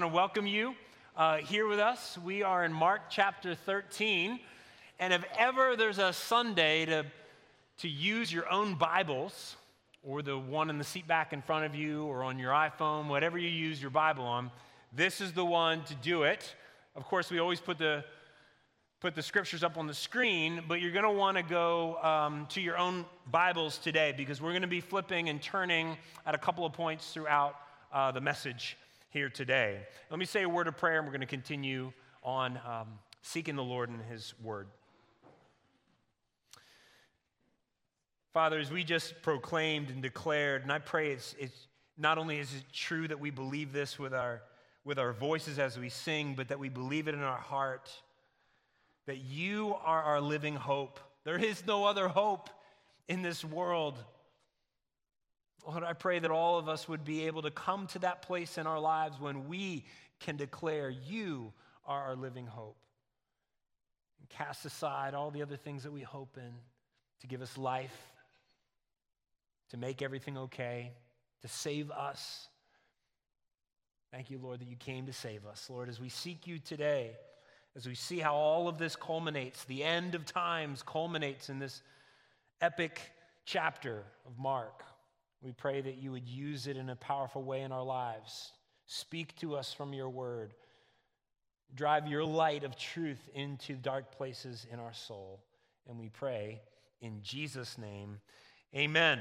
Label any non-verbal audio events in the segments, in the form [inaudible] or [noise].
Want to welcome you uh, here with us. We are in Mark chapter 13. And if ever there's a Sunday to, to use your own Bibles, or the one in the seat back in front of you, or on your iPhone, whatever you use your Bible on, this is the one to do it. Of course, we always put the put the scriptures up on the screen, but you're going to want to go um, to your own Bibles today because we're going to be flipping and turning at a couple of points throughout uh, the message here today. Let me say a word of prayer, and we're going to continue on um, seeking the Lord and His Word. Father, as we just proclaimed and declared, and I pray it's, it's not only is it true that we believe this with our, with our voices as we sing, but that we believe it in our heart, that you are our living hope. There is no other hope in this world. Lord, I pray that all of us would be able to come to that place in our lives when we can declare you are our living hope. And cast aside all the other things that we hope in to give us life, to make everything okay, to save us. Thank you, Lord, that you came to save us. Lord, as we seek you today, as we see how all of this culminates, the end of times culminates in this epic chapter of Mark. We pray that you would use it in a powerful way in our lives. Speak to us from your word. Drive your light of truth into dark places in our soul. And we pray in Jesus' name, amen.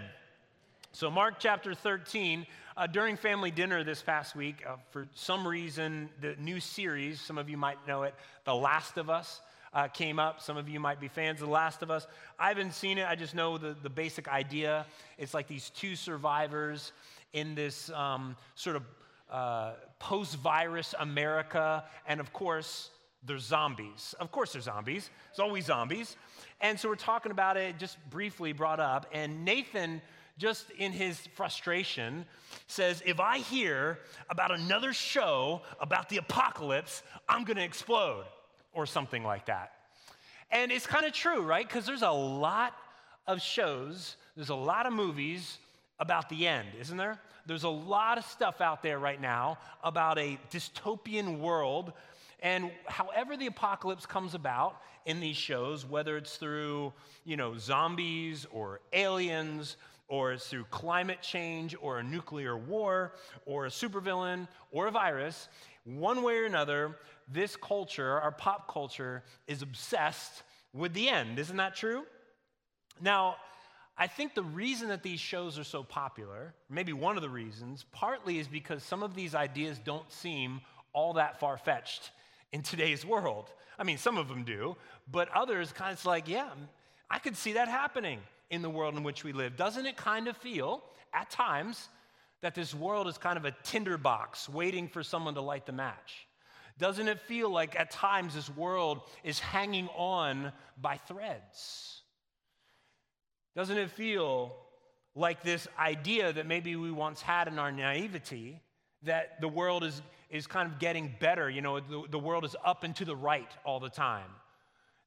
So, Mark chapter 13, uh, during family dinner this past week, uh, for some reason, the new series, some of you might know it, The Last of Us, uh, came up. Some of you might be fans of The Last of Us. I haven't seen it, I just know the, the basic idea. It's like these two survivors in this um, sort of uh, post virus America. And of course, there's zombies. Of course, there's zombies. It's always zombies. And so we're talking about it, just briefly brought up. And Nathan, just in his frustration, says, If I hear about another show about the apocalypse, I'm going to explode or something like that. And it's kind of true, right? Because there's a lot of shows, there's a lot of movies about the end, isn't there? There's a lot of stuff out there right now about a dystopian world. And however the apocalypse comes about in these shows, whether it's through, you know, zombies or aliens, or it's through climate change or a nuclear war or a supervillain or a virus, one way or another, this culture, our pop culture, is obsessed with the end. Isn't that true? Now, I think the reason that these shows are so popular, maybe one of the reasons, partly is because some of these ideas don't seem all that far fetched in today's world. I mean, some of them do, but others kind of like, yeah, I could see that happening in the world in which we live. Doesn't it kind of feel at times that this world is kind of a tinderbox waiting for someone to light the match? Doesn't it feel like at times this world is hanging on by threads? Doesn't it feel like this idea that maybe we once had in our naivety that the world is, is kind of getting better? You know, the, the world is up and to the right all the time.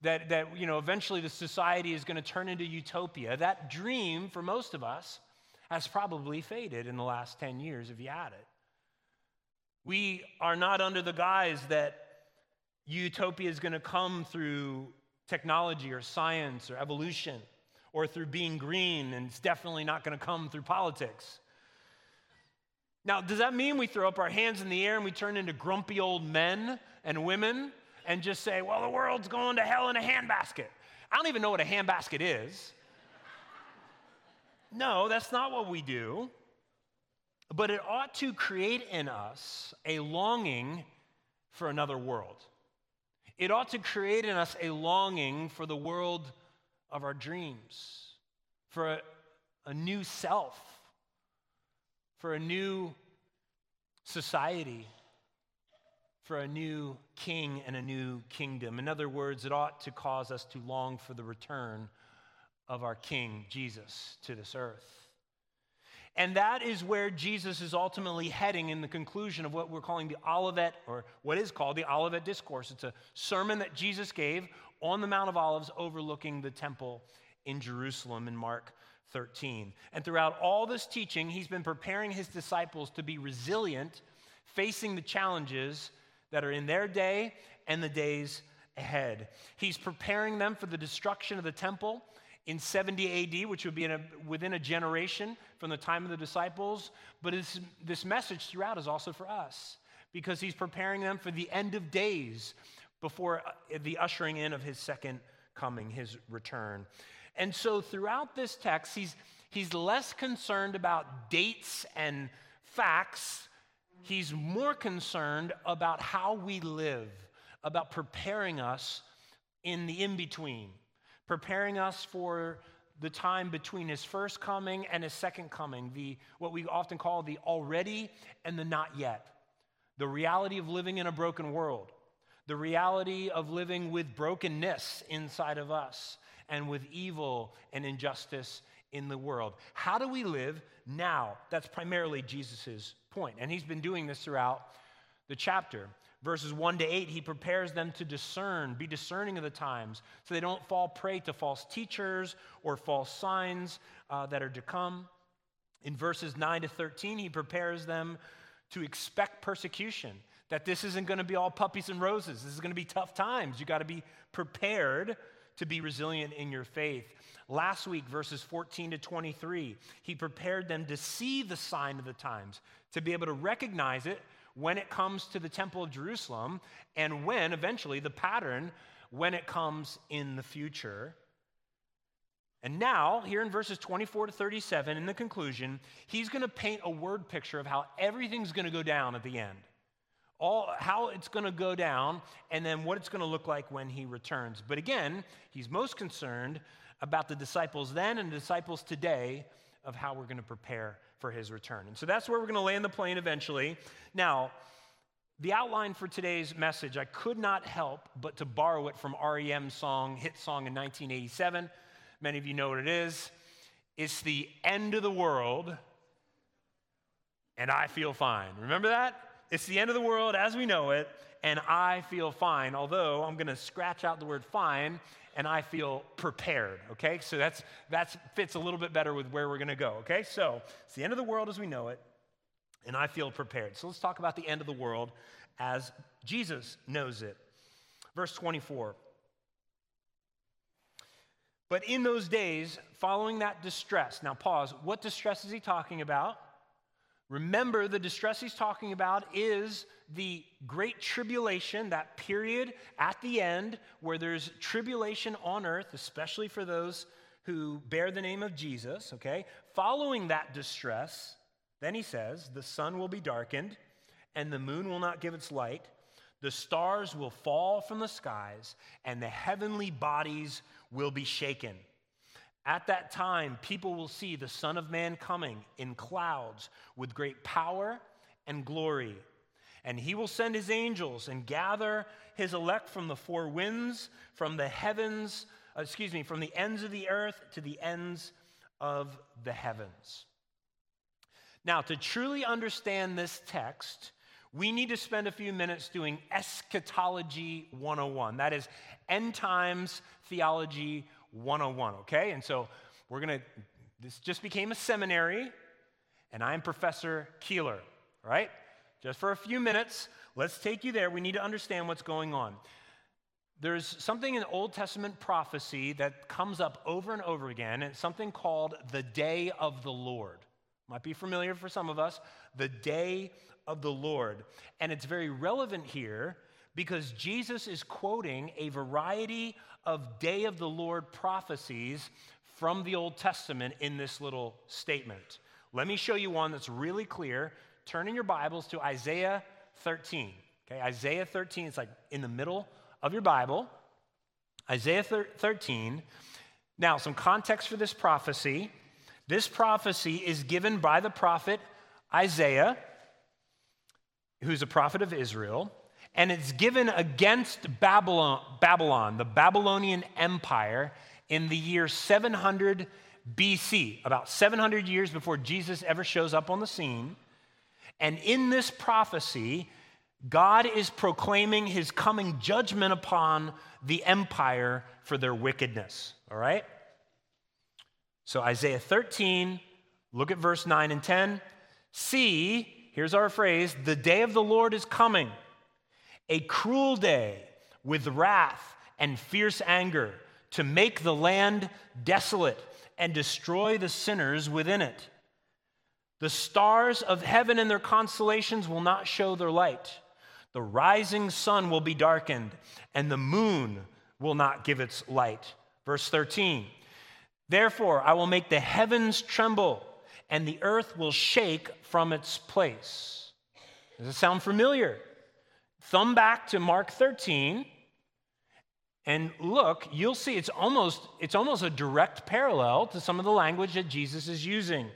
That, that, you know, eventually the society is going to turn into utopia. That dream, for most of us, has probably faded in the last 10 years if you had it. We are not under the guise that utopia is going to come through technology or science or evolution or through being green, and it's definitely not going to come through politics. Now, does that mean we throw up our hands in the air and we turn into grumpy old men and women and just say, well, the world's going to hell in a handbasket? I don't even know what a handbasket is. No, that's not what we do but it ought to create in us a longing for another world. It ought to create in us a longing for the world of our dreams, for a, a new self, for a new society, for a new king and a new kingdom. In other words, it ought to cause us to long for the return of our King, Jesus, to this earth. And that is where Jesus is ultimately heading in the conclusion of what we're calling the Olivet, or what is called the Olivet Discourse. It's a sermon that Jesus gave on the Mount of Olives overlooking the temple in Jerusalem in Mark 13. And throughout all this teaching, he's been preparing his disciples to be resilient, facing the challenges that are in their day and the days ahead. He's preparing them for the destruction of the temple in 70 AD, which would be a, within a generation from the time of the disciples. But this message throughout is also for us because he's preparing them for the end of days before uh, the ushering in of his second coming, his return. And so throughout this text, he's, he's less concerned about dates and facts. He's more concerned about how we live, about preparing us in the in between, preparing us for the time between his first coming and his second coming, the what we often call the already and the not yet. The reality of living in a broken world, the reality of living with brokenness inside of us and with evil and injustice in the world. How do we live now? That's primarily Jesus' point. And he's been doing this throughout the chapter. Verses 1 to 8, he prepares them to discern, be discerning of the times, so they don't fall prey to false teachers or false signs uh, that are to come. In verses 9 to 13, he prepares them to expect persecution, that this isn't going to be all puppies and roses. This is going to be tough times. You got to be prepared to be resilient in your faith. Last week, verses 14 to 23, he prepared them to see the sign of the times, to be able to recognize it when it comes to the Temple of Jerusalem, and when eventually the pattern when it comes in the future. And now, here in verses 24 to 37, in the conclusion, he's going to paint a word picture of how everything's going to go down at the end. All, how it's going to go down, and then what it's going to look like when he returns. But again, he's most concerned about the disciples then and the disciples today of how we're going to prepare for his return. And so that's where we're going to land the plane eventually. Now, the outline for today's message, I could not help but to borrow it from REM's song, hit song in 1987. Many of you know what it is. It's the end of the world, and I feel fine. Remember that? It's the end of the world as we know it, and I feel fine. Although I'm going to scratch out the word fine, and I feel prepared. Okay, so that's that fits a little bit better with where we're going to go. Okay, so it's the end of the world as we know it, and I feel prepared. So let's talk about the end of the world as Jesus knows it. Verse 24. But in those days, following that distress, now pause, what distress is he talking about? Remember, the distress he's talking about is the great tribulation, that period at the end where there's tribulation on earth, especially for those who bear the name of Jesus, okay? Following that distress, then he says, the sun will be darkened and the moon will not give its light. The stars will fall from the skies and the heavenly bodies will be shaken. At that time, people will see the Son of Man coming in clouds with great power and glory. And he will send his angels and gather his elect from the four winds, from the heavens, uh, excuse me, from the ends of the earth to the ends of the heavens. Now, to truly understand this text, we need to spend a few minutes doing eschatology 101. That is end times theology 101, okay? And so we're gonna, this just became a seminary, and I'm Professor Keeler, right? Just for a few minutes, let's take you there. We need to understand what's going on. There's something in Old Testament prophecy that comes up over and over again, and it's something called the day of the Lord. Might be familiar for some of us, the day of the Lord. And it's very relevant here because Jesus is quoting a variety of day of the Lord prophecies from the Old Testament in this little statement. Let me show you one that's really clear. Turn in your Bibles to Isaiah 13. Okay, Isaiah 13 is like in the middle of your Bible. Isaiah 13. Now, some context for this prophecy. This prophecy is given by the prophet Isaiah, who's a prophet of Israel and it's given against Babylon, Babylon, the Babylonian Empire, in the year 700 BC, about 700 years before Jesus ever shows up on the scene. And in this prophecy, God is proclaiming his coming judgment upon the empire for their wickedness. All right? So, Isaiah 13, look at verse 9 and 10. See, here's our phrase the day of the Lord is coming, a cruel day with wrath and fierce anger to make the land desolate and destroy the sinners within it. The stars of heaven and their constellations will not show their light. The rising sun will be darkened, and the moon will not give its light. Verse 13 Therefore, I will make the heavens tremble, and the earth will shake from its place. Does it sound familiar? Thumb back to Mark 13 and look, you'll see it's almost, it's almost a direct parallel to some of the language that Jesus is using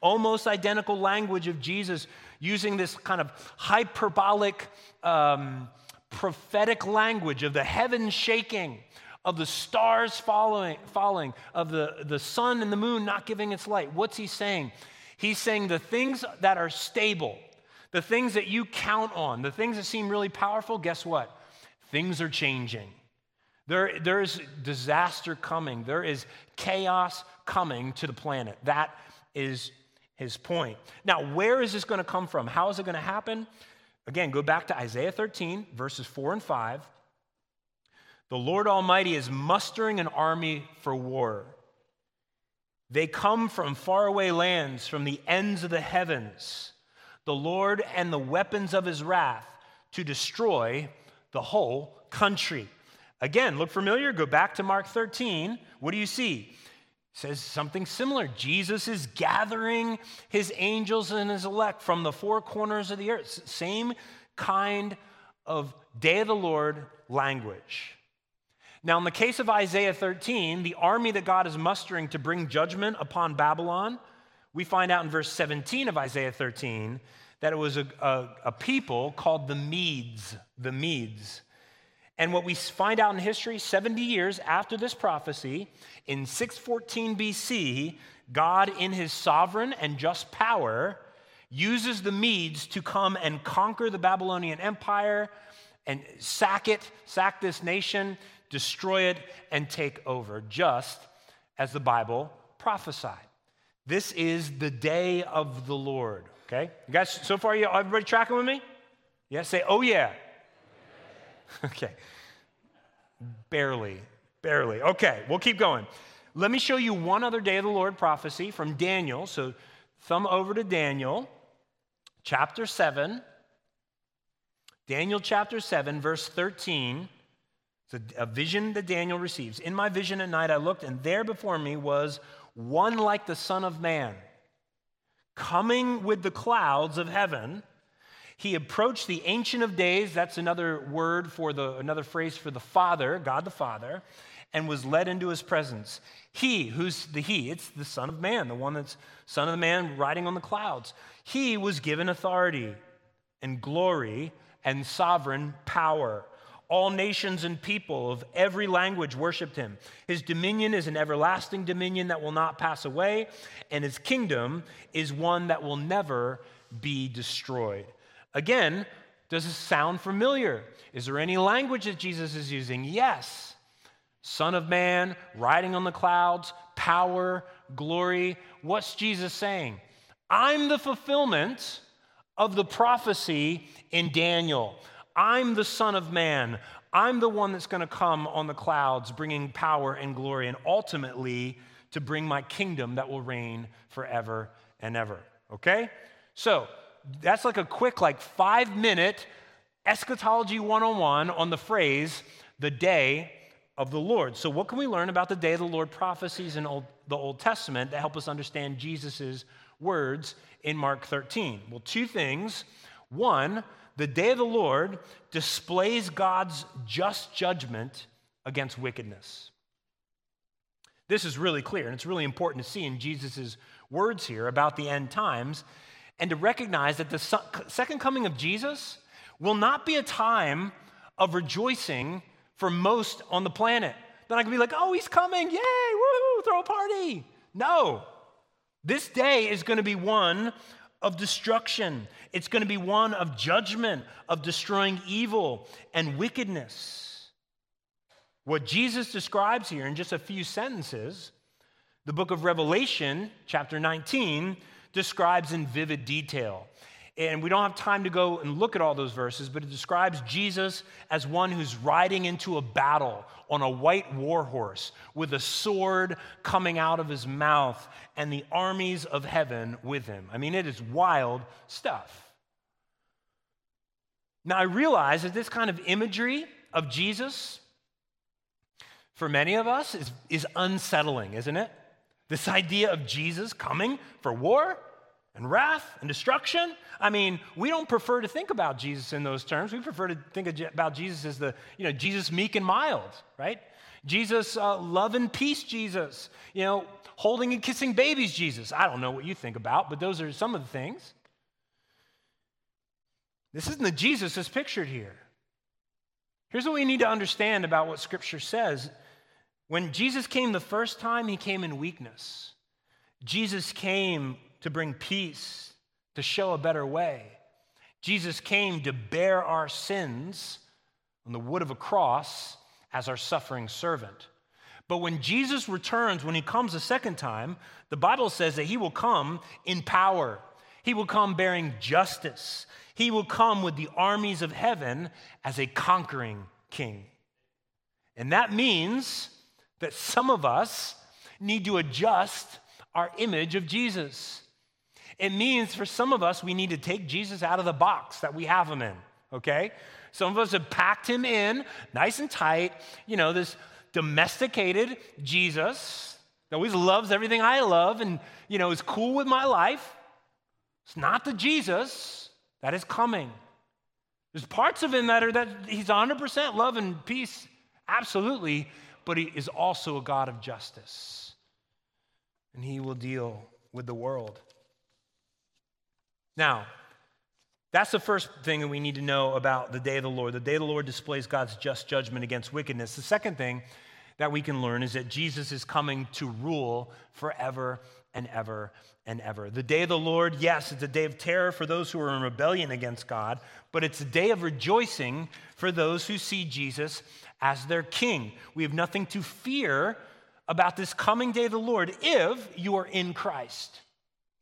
almost identical language of Jesus using this kind of hyperbolic, um, prophetic language of the heavens shaking, of the stars falling, falling, of the, the sun and the moon not giving its light. What's he saying? He's saying the things that are stable, the things that you count on, the things that seem really powerful, guess what? Things are changing. There, there is disaster coming. There is chaos coming to the planet. That is his point. Now, where is this going to come from? How is it going to happen? Again, go back to Isaiah 13, verses 4 and 5. The Lord Almighty is mustering an army for war. They come from faraway lands, from the ends of the heavens. The Lord and the weapons of his wrath to destroy the whole country. Again, look familiar? Go back to Mark 13. What do you see? It says something similar. Jesus is gathering his angels and his elect from the four corners of the earth. Same kind of day of the Lord language. Now, in the case of Isaiah 13, the army that God is mustering to bring judgment upon Babylon, we find out in verse 17 of Isaiah 13 that it was a, a, a people called the Medes, the Medes. And what we find out in history, 70 years after this prophecy, in 614 BC, God, in his sovereign and just power, uses the Medes to come and conquer the Babylonian Empire and sack it, sack this nation, destroy it, and take over, just as the Bible prophesied. This is the day of the Lord. Okay? You guys, so far, you, everybody tracking with me? Yeah, say, oh yeah. [laughs] Okay. Barely, barely. Okay, we'll keep going. Let me show you one other day of the Lord prophecy from Daniel. So, thumb over to Daniel, chapter 7. Daniel chapter 7, verse 13. It's a, a vision that Daniel receives. In my vision at night, I looked, and there before me was one like the Son of Man, coming with the clouds of heaven. He approached the Ancient of Days, that's another word for the, another phrase for the Father, God the Father, and was led into his presence. He, who's the He? It's the Son of Man, the one that's Son of the Man riding on the clouds. He was given authority and glory and sovereign power. All nations and people of every language worshiped him. His dominion is an everlasting dominion that will not pass away, and his kingdom is one that will never be destroyed. Again, does this sound familiar? Is there any language that Jesus is using? Yes. Son of man, riding on the clouds, power, glory. What's Jesus saying? I'm the fulfillment of the prophecy in Daniel. I'm the Son of Man. I'm the one that's going to come on the clouds, bringing power and glory, and ultimately to bring my kingdom that will reign forever and ever. Okay? So, that's like a quick, like five minute eschatology 101 on the phrase, the day of the Lord. So, what can we learn about the day of the Lord prophecies in Old, the Old Testament that help us understand Jesus' words in Mark 13? Well, two things. One, the day of the Lord displays God's just judgment against wickedness. This is really clear, and it's really important to see in Jesus' words here about the end times and to recognize that the second coming of Jesus will not be a time of rejoicing for most on the planet. They're not gonna be like, oh, he's coming, yay, woohoo, throw a party. No. This day is gonna be one of destruction. It's going to be one of judgment, of destroying evil and wickedness. What Jesus describes here in just a few sentences, the book of Revelation, chapter 19, describes in vivid detail. And we don't have time to go and look at all those verses, but it describes Jesus as one who's riding into a battle on a white war horse with a sword coming out of his mouth and the armies of heaven with him. I mean, it is wild stuff. Now, I realize that this kind of imagery of Jesus, for many of us, is, is unsettling, isn't it? This idea of Jesus coming for war and wrath and destruction. I mean, we don't prefer to think about Jesus in those terms. We prefer to think about Jesus as the, you know, Jesus meek and mild, right? Jesus, uh, love and peace, Jesus. You know, holding and kissing babies, Jesus. I don't know what you think about, but those are some of the things. This isn't the Jesus that's pictured here. Here's what we need to understand about what Scripture says. When Jesus came the first time, he came in weakness. Jesus came to bring peace, to show a better way. Jesus came to bear our sins on the wood of a cross as our suffering servant. But when Jesus returns, when he comes a second time, the Bible says that he will come in power. He will come bearing justice. He will come with the armies of heaven as a conquering king. And that means that some of us need to adjust our image of Jesus. It means for some of us, we need to take Jesus out of the box that we have him in, okay? Some of us have packed him in nice and tight, you know, this domesticated Jesus that always loves everything I love and, you know, is cool with my life. It's not the Jesus that is coming. There's parts of him that are that he's 100% love and peace, absolutely, but he is also a God of justice. And he will deal with the world. Now, that's the first thing that we need to know about the day of the Lord. The day of the Lord displays God's just judgment against wickedness. The second thing that we can learn is that Jesus is coming to rule forever and ever and ever. The day of the Lord, yes, it's a day of terror for those who are in rebellion against God, but it's a day of rejoicing for those who see Jesus as their king. We have nothing to fear about this coming day of the Lord if you are in Christ.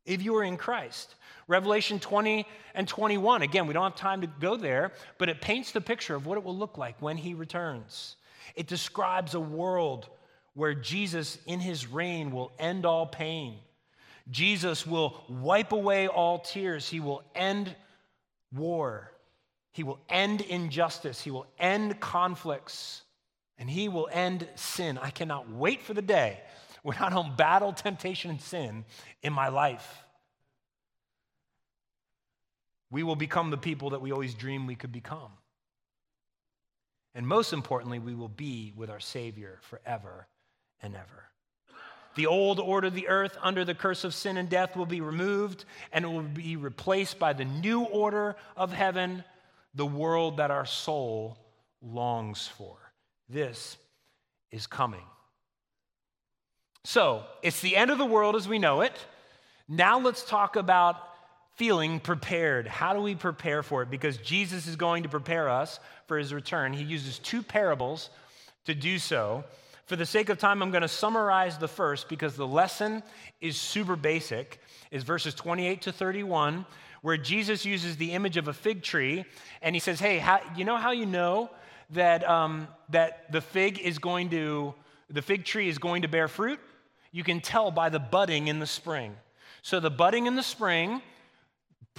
If you are in Christ. Revelation 20 and 21. Again, we don't have time to go there, but it paints the picture of what it will look like when he returns. It describes a world where Jesus, in his reign, will end all pain. Jesus will wipe away all tears. He will end war. He will end injustice. He will end conflicts. And he will end sin. I cannot wait for the day when I don't battle temptation and sin in my life we will become the people that we always dreamed we could become. And most importantly, we will be with our Savior forever and ever. The old order of the earth under the curse of sin and death will be removed, and it will be replaced by the new order of heaven, the world that our soul longs for. This is coming. So, it's the end of the world as we know it. Now, let's talk about feeling prepared. How do we prepare for it? Because Jesus is going to prepare us for his return. He uses two parables to do so. For the sake of time, I'm going to summarize the first because the lesson is super basic. Is verses 28 to 31, where Jesus uses the image of a fig tree, and he says, "Hey, how, you know how you know that um, that the fig is going to the fig tree is going to bear fruit? You can tell by the budding in the spring. So the budding in the spring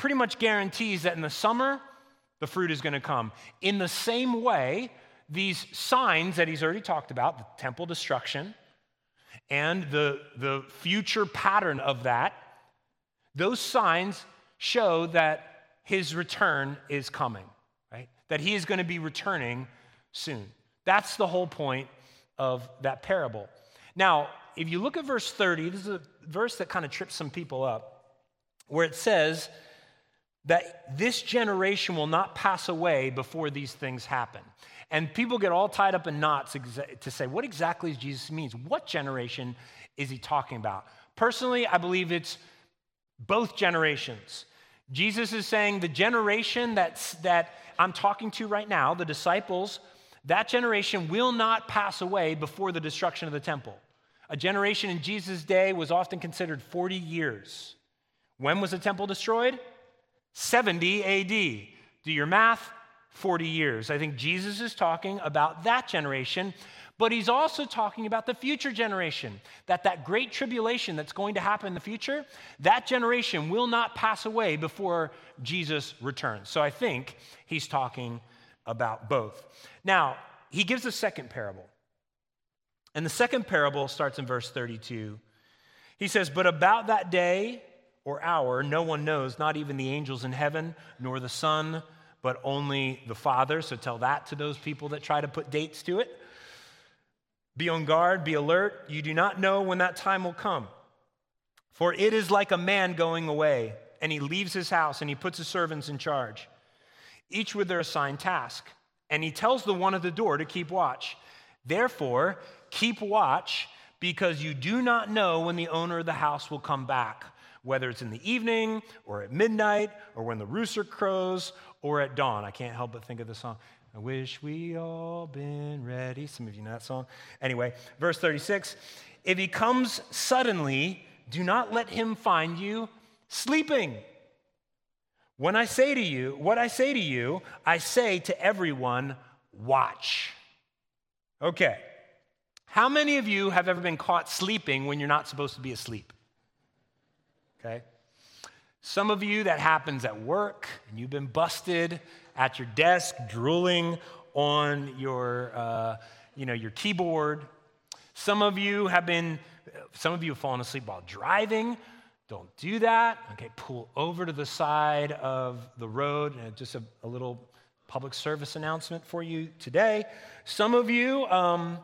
pretty much guarantees that in the summer, the fruit is going to come. In the same way, these signs that he's already talked about the temple destruction and the, the future pattern of that those signs show that his return is coming, right? That he is going to be returning soon. That's the whole point of that parable. Now, if you look at verse 30, this is a verse that kind of trips some people up, where it says, that this generation will not pass away before these things happen. And people get all tied up in knots to say, what exactly Jesus means? What generation is he talking about? Personally, I believe it's both generations. Jesus is saying the generation that's, that I'm talking to right now, the disciples, that generation will not pass away before the destruction of the temple. A generation in Jesus' day was often considered 40 years. When was the temple destroyed? 70 AD. Do your math, 40 years. I think Jesus is talking about that generation, but he's also talking about the future generation. That that great tribulation that's going to happen in the future, that generation will not pass away before Jesus returns. So I think he's talking about both. Now, he gives a second parable. And the second parable starts in verse 32. He says, But about that day or hour, no one knows, not even the angels in heaven, nor the Son, but only the Father. So tell that to those people that try to put dates to it. Be on guard, be alert. You do not know when that time will come. For it is like a man going away, and he leaves his house and he puts his servants in charge, each with their assigned task. And he tells the one at the door to keep watch. Therefore, keep watch because you do not know when the owner of the house will come back, whether it's in the evening or at midnight or when the rooster crows or at dawn. I can't help but think of the song. I wish we all been ready. Some of you know that song. Anyway, verse 36 If he comes suddenly, do not let him find you sleeping. When I say to you, what I say to you, I say to everyone, watch. Okay. How many of you have ever been caught sleeping when you're not supposed to be asleep? Okay. Some of you, that happens at work, and you've been busted at your desk, drooling on your, uh, you know, your keyboard. Some of you have been, some of you have fallen asleep while driving. Don't do that. Okay, pull over to the side of the road. And just a, a little public service announcement for you today. Some of you, um,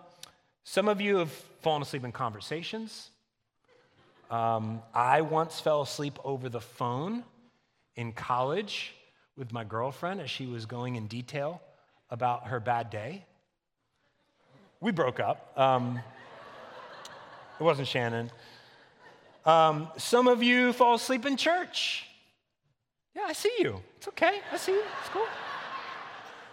some of you have fallen asleep in conversations. Um, I once fell asleep over the phone in college with my girlfriend as she was going in detail about her bad day. We broke up. Um, it wasn't Shannon. Um, some of you fall asleep in church. Yeah, I see you. It's okay. I see you. It's cool.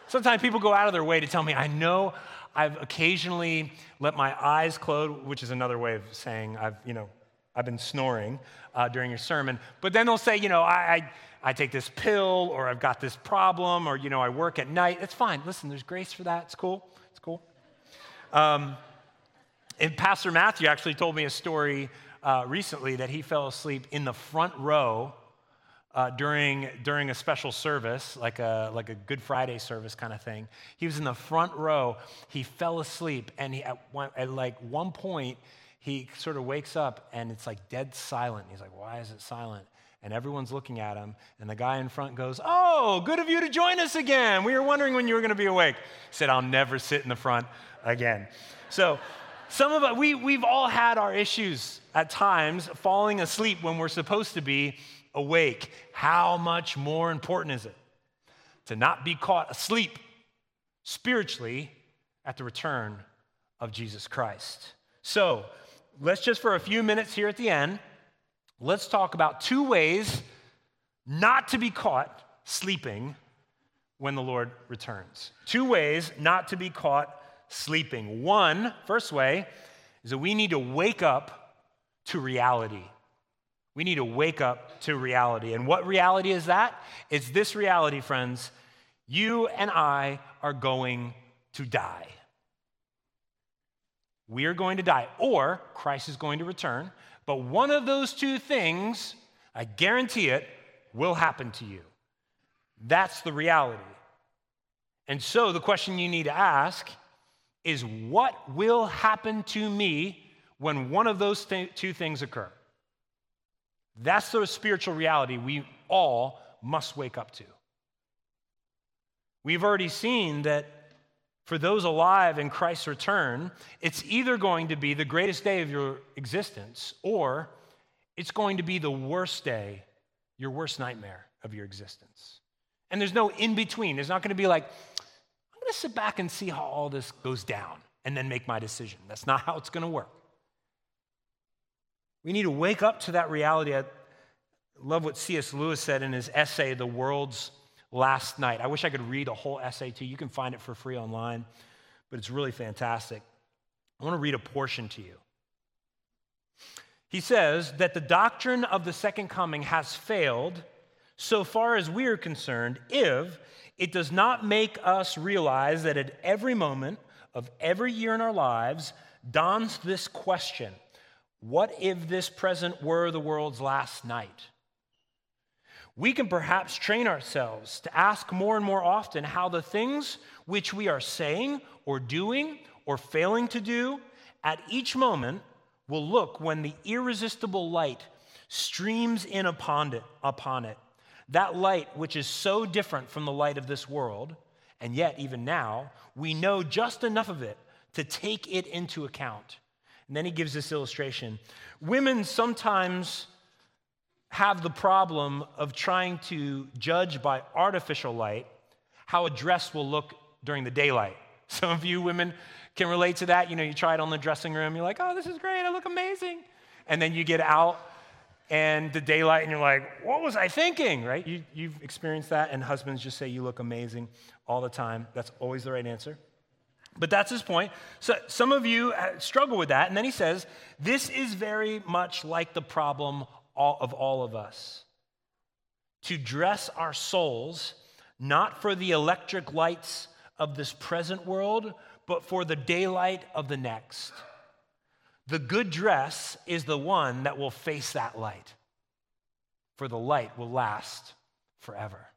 Sometimes people go out of their way to tell me, I know I've occasionally let my eyes close, which is another way of saying I've, you know, I've been snoring uh, during your sermon. But then they'll say, you know, I, I, I, take this pill or I've got this problem or, you know, I work at night. It's fine. Listen, there's grace for that. It's cool. It's cool. Um, and Pastor Matthew actually told me a story uh, recently that he fell asleep in the front row uh, during, during a special service, like a, like a Good Friday service kind of thing. He was in the front row. He fell asleep, and he, at, one, at like one point, he sort of wakes up and it's like dead silent. He's like, Why is it silent? And everyone's looking at him, and the guy in front goes, Oh, good of you to join us again. We were wondering when you were going to be awake. He said, I'll never sit in the front again. So, some of us, we, we've all had our issues at times falling asleep when we're supposed to be awake. How much more important is it to not be caught asleep spiritually at the return of Jesus Christ? So, let's just for a few minutes here at the end, let's talk about two ways not to be caught sleeping when the Lord returns. Two ways not to be caught sleeping. One, first way, is that we need to wake up to reality. We need to wake up to reality. And what reality is that? It's this reality, friends. You and I are going to die. We are going to die, or Christ is going to return. But one of those two things, I guarantee it, will happen to you. That's the reality. And so the question you need to ask is what will happen to me when one of those th- two things occur? That's the spiritual reality we all must wake up to. We've already seen that for those alive in Christ's return, it's either going to be the greatest day of your existence or it's going to be the worst day, your worst nightmare of your existence. And there's no in between. There's not going to be like, I'm going to sit back and see how all this goes down and then make my decision. That's not how it's going to work. We need to wake up to that reality. I love what C.S. Lewis said in his essay, The World's last night. I wish I could read a whole essay to you. You can find it for free online, but it's really fantastic. I want to read a portion to you. He says that the doctrine of the second coming has failed so far as we are concerned, if it does not make us realize that at every moment of every year in our lives dawns this question What if this present were the world's last night? We can perhaps train ourselves to ask more and more often how the things which we are saying or doing or failing to do at each moment will look when the irresistible light streams in upon it, upon it. That light, which is so different from the light of this world, and yet, even now, we know just enough of it to take it into account. And then he gives this illustration. Women sometimes have the problem of trying to judge by artificial light how a dress will look during the daylight. [laughs] Some of you women can relate to that. You know, you try it on the dressing room, you're like, oh, this is great, I look amazing. And then you get out and the daylight, and you're like, what was I thinking, right? You, you've experienced that, and husbands just say, you look amazing all the time. That's always the right answer. But that's his point. So some of you uh, struggle with that. And then he says, this is very much like the problem of all of us to dress our souls not for the electric lights of this present world, but for the daylight of the next. The good dress is the one that will face that light, for the light will last forever.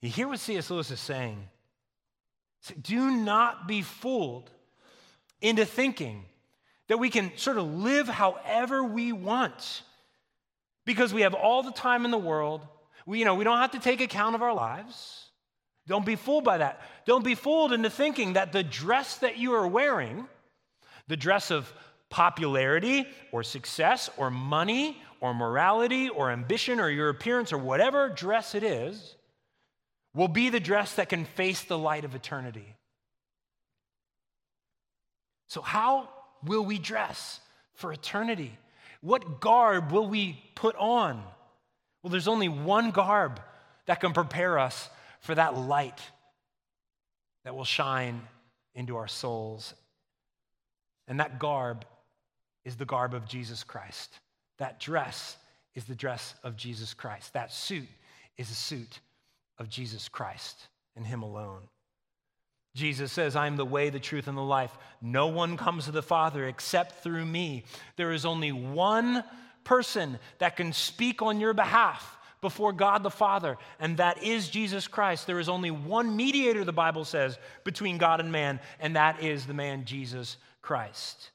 You hear what C.S. Lewis is saying? Do not be fooled into thinking that we can sort of live however we want because we have all the time in the world. We, you know, we don't have to take account of our lives. Don't be fooled by that. Don't be fooled into thinking that the dress that you are wearing, the dress of popularity or success or money or morality or ambition or your appearance or whatever dress it is, will be the dress that can face the light of eternity. So, how will we dress for eternity? What garb will we put on? Well, there's only one garb that can prepare us for that light that will shine into our souls. And that garb is the garb of Jesus Christ. That dress is the dress of Jesus Christ. That suit is a suit of Jesus Christ and Him alone. Jesus says, I am the way, the truth, and the life. No one comes to the Father except through me. There is only one person that can speak on your behalf before God the Father, and that is Jesus Christ. There is only one mediator, the Bible says, between God and man, and that is the man Jesus Christ.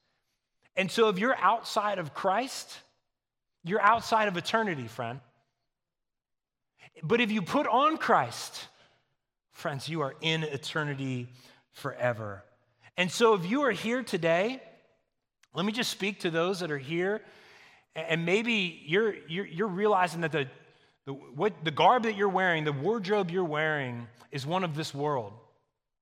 And so if you're outside of Christ, you're outside of eternity, friend. But if you put on Christ, friends, you are in eternity forever. And so if you are here today, let me just speak to those that are here. And maybe you're, you're, you're realizing that the, the, what, the garb that you're wearing, the wardrobe you're wearing, is one of this world.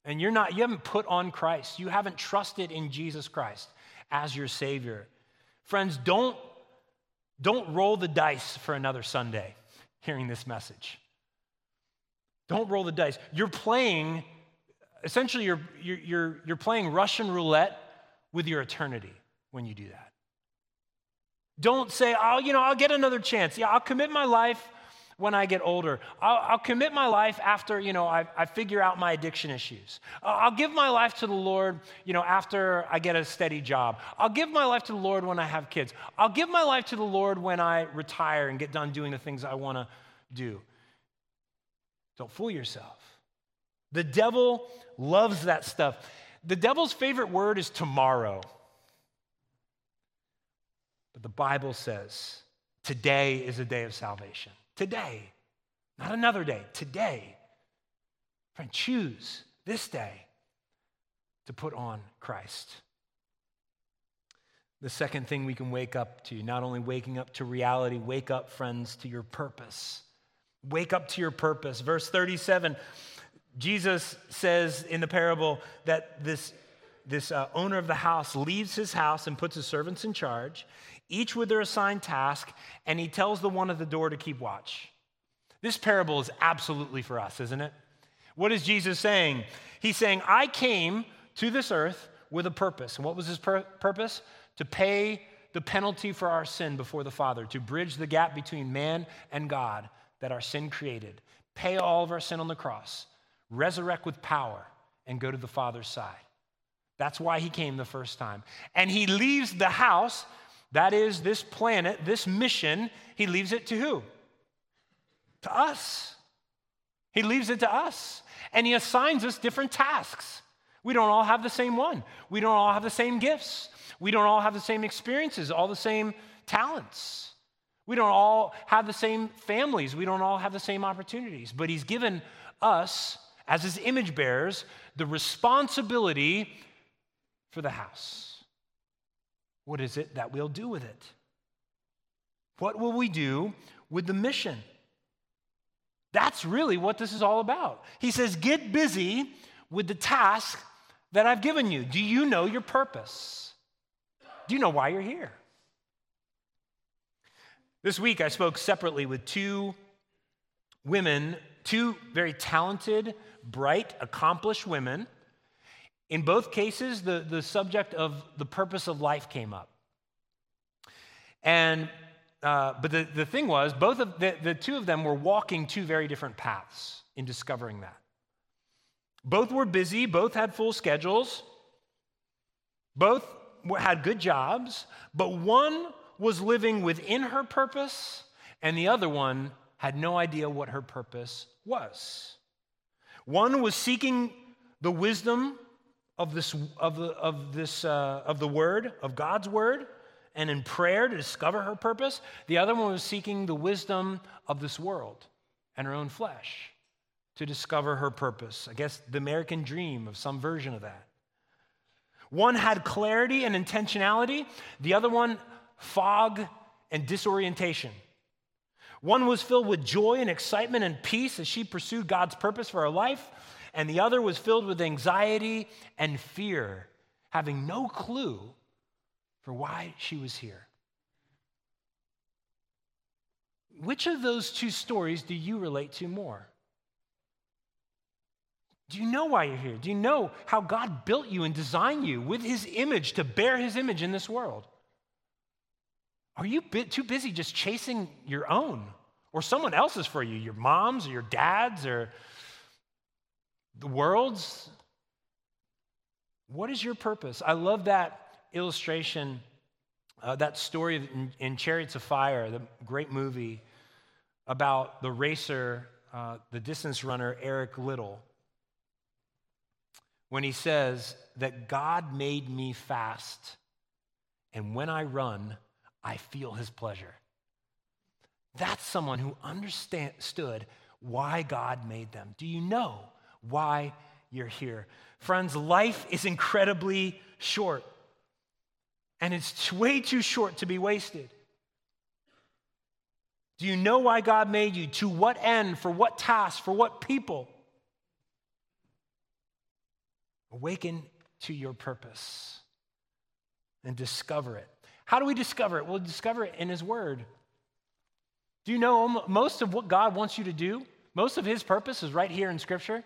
And you're not, you haven't put on Christ. You haven't trusted in Jesus Christ as your Savior. Friends, don't, don't roll the dice for another Sunday hearing this message. Don't roll the dice. You're playing, essentially, you're, you're, you're playing Russian roulette with your eternity when you do that. Don't say, oh, you know, I'll get another chance. Yeah, I'll commit my life when I get older. I'll, I'll commit my life after, you know, I, I figure out my addiction issues. I'll give my life to the Lord, you know, after I get a steady job. I'll give my life to the Lord when I have kids. I'll give my life to the Lord when I retire and get done doing the things I want to do. Don't fool yourself. The devil loves that stuff. The devil's favorite word is tomorrow. But the Bible says today is a day of salvation. Today, not another day, today. Friend, choose this day to put on Christ. The second thing we can wake up to, not only waking up to reality, wake up, friends, to your purpose. Wake up to your purpose. Verse 37, Jesus says in the parable that this, this uh, owner of the house leaves his house and puts his servants in charge each with their assigned task, and he tells the one at the door to keep watch. This parable is absolutely for us, isn't it? What is Jesus saying? He's saying, I came to this earth with a purpose. And what was his pur- purpose? To pay the penalty for our sin before the Father, to bridge the gap between man and God that our sin created, pay all of our sin on the cross, resurrect with power, and go to the Father's side. That's why he came the first time. And he leaves the house, that is, this planet, this mission, he leaves it to who? To us. He leaves it to us. And he assigns us different tasks. We don't all have the same one. We don't all have the same gifts. We don't all have the same experiences, all the same talents. We don't all have the same families. We don't all have the same opportunities. But he's given us, as his image bearers, the responsibility for the house. What is it that we'll do with it? What will we do with the mission? That's really what this is all about. He says, Get busy with the task that I've given you. Do you know your purpose? Do you know why you're here? This week, I spoke separately with two women, two very talented, bright, accomplished women. In both cases, the, the subject of the purpose of life came up. And uh, but the, the thing was, both of the, the two of them were walking two very different paths in discovering that. Both were busy, both had full schedules, both had good jobs, but one was living within her purpose, and the other one had no idea what her purpose was. One was seeking the wisdom of this, of the, of this, uh, of the word, of God's word, and in prayer to discover her purpose. The other one was seeking the wisdom of this world and her own flesh to discover her purpose. I guess the American dream of some version of that. One had clarity and intentionality, the other one, fog and disorientation. One was filled with joy and excitement and peace as she pursued God's purpose for her life, and the other was filled with anxiety and fear, having no clue for why she was here. Which of those two stories do you relate to more? Do you know why you're here? Do you know how God built you and designed you with his image to bear his image in this world? Are you too busy just chasing your own or someone else's for you, your mom's or your dad's or the world's? What is your purpose? I love that illustration, uh, that story in, in, Chariots of Fire, the great movie about the racer, uh, the distance runner, Eric Liddell, when he says that God made me fast, and when I run, I feel his pleasure. That's someone who understood why God made them. Do you know why you're here? Friends, life is incredibly short and it's way too short to be wasted. Do you know why God made you? To what end? For what task? For what people? Awaken to your purpose and discover it. How do we discover it? We'll discover it in His Word. Do you know most of what God wants you to do? Most of His purpose is right here in Scripture.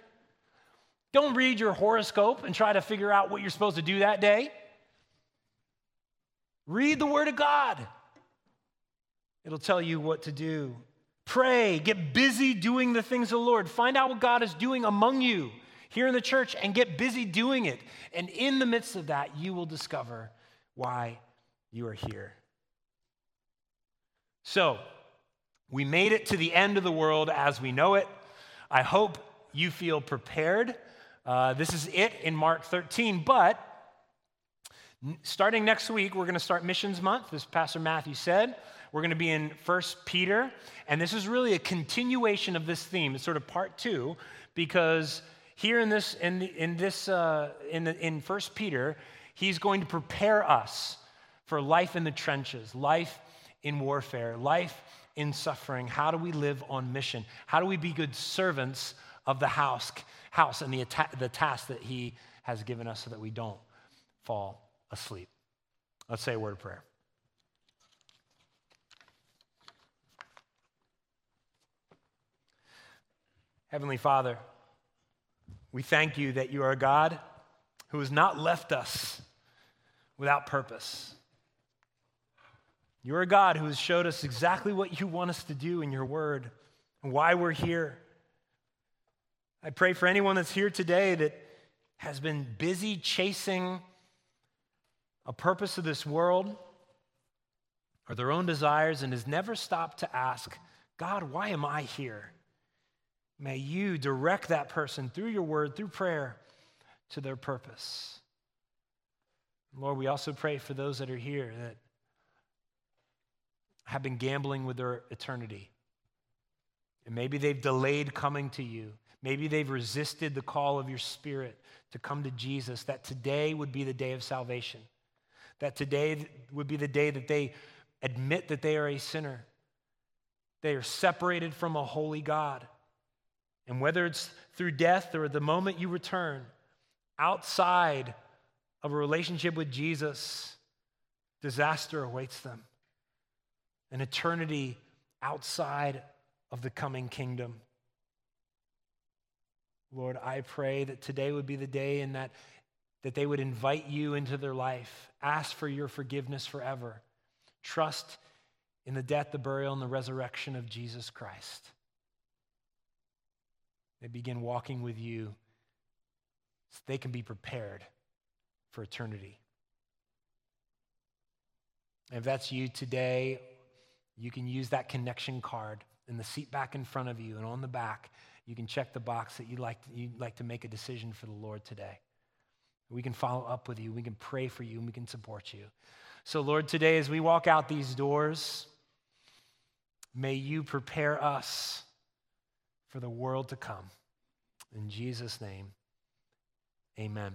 Don't read your horoscope and try to figure out what you're supposed to do that day. Read the Word of God, it'll tell you what to do. Pray, get busy doing the things of the Lord. Find out what God is doing among you here in the church and get busy doing it. And in the midst of that, you will discover why you are here. So, we made it to the end of the world as we know it. I hope you feel prepared. Uh, this is it in Mark 13, but Starting next week, we're going to start Missions Month, as Pastor Matthew said. We're going to be in First Peter, and this is really a continuation of this theme. It's sort of part two, because here in this in in this uh, in the, in First Peter, he's going to prepare us for life in the trenches, life in warfare, life in suffering. How do we live on mission? How do we be good servants of the house, house and the, the task that he has given us so that we don't fall asleep. Let's say a word of prayer. Heavenly Father, we thank you that you are a God who has not left us without purpose. You're a God who has showed us exactly what you want us to do in your word and why we're here. I pray for anyone that's here today that has been busy chasing a purpose of this world or their own desires and has never stopped to ask, God, why am I here? May you direct that person through your word, through prayer, to their purpose. Lord, we also pray for those that are here that have been gambling with their eternity. And maybe they've delayed coming to you. Maybe they've resisted the call of your spirit to come to Jesus, that today would be the day of salvation. That today would be the day that they admit that they are a sinner. They are separated from a holy God. And whether it's through death or the moment you return, outside of a relationship with Jesus, disaster awaits them an eternity outside of the coming kingdom. Lord, I pray that today would be the day and that, that they would invite you into their life, ask for your forgiveness forever, trust in the death, the burial, and the resurrection of Jesus Christ. They begin walking with you so they can be prepared for eternity. And if that's you today you can use that connection card in the seat back in front of you and on the back. You can check the box that you'd like to, you'd like to make a decision for the Lord today. We can follow up with you, we can pray for you, and we can support you. So, Lord, today as we walk out these doors, may you prepare us for the world to come. In Jesus' name, amen.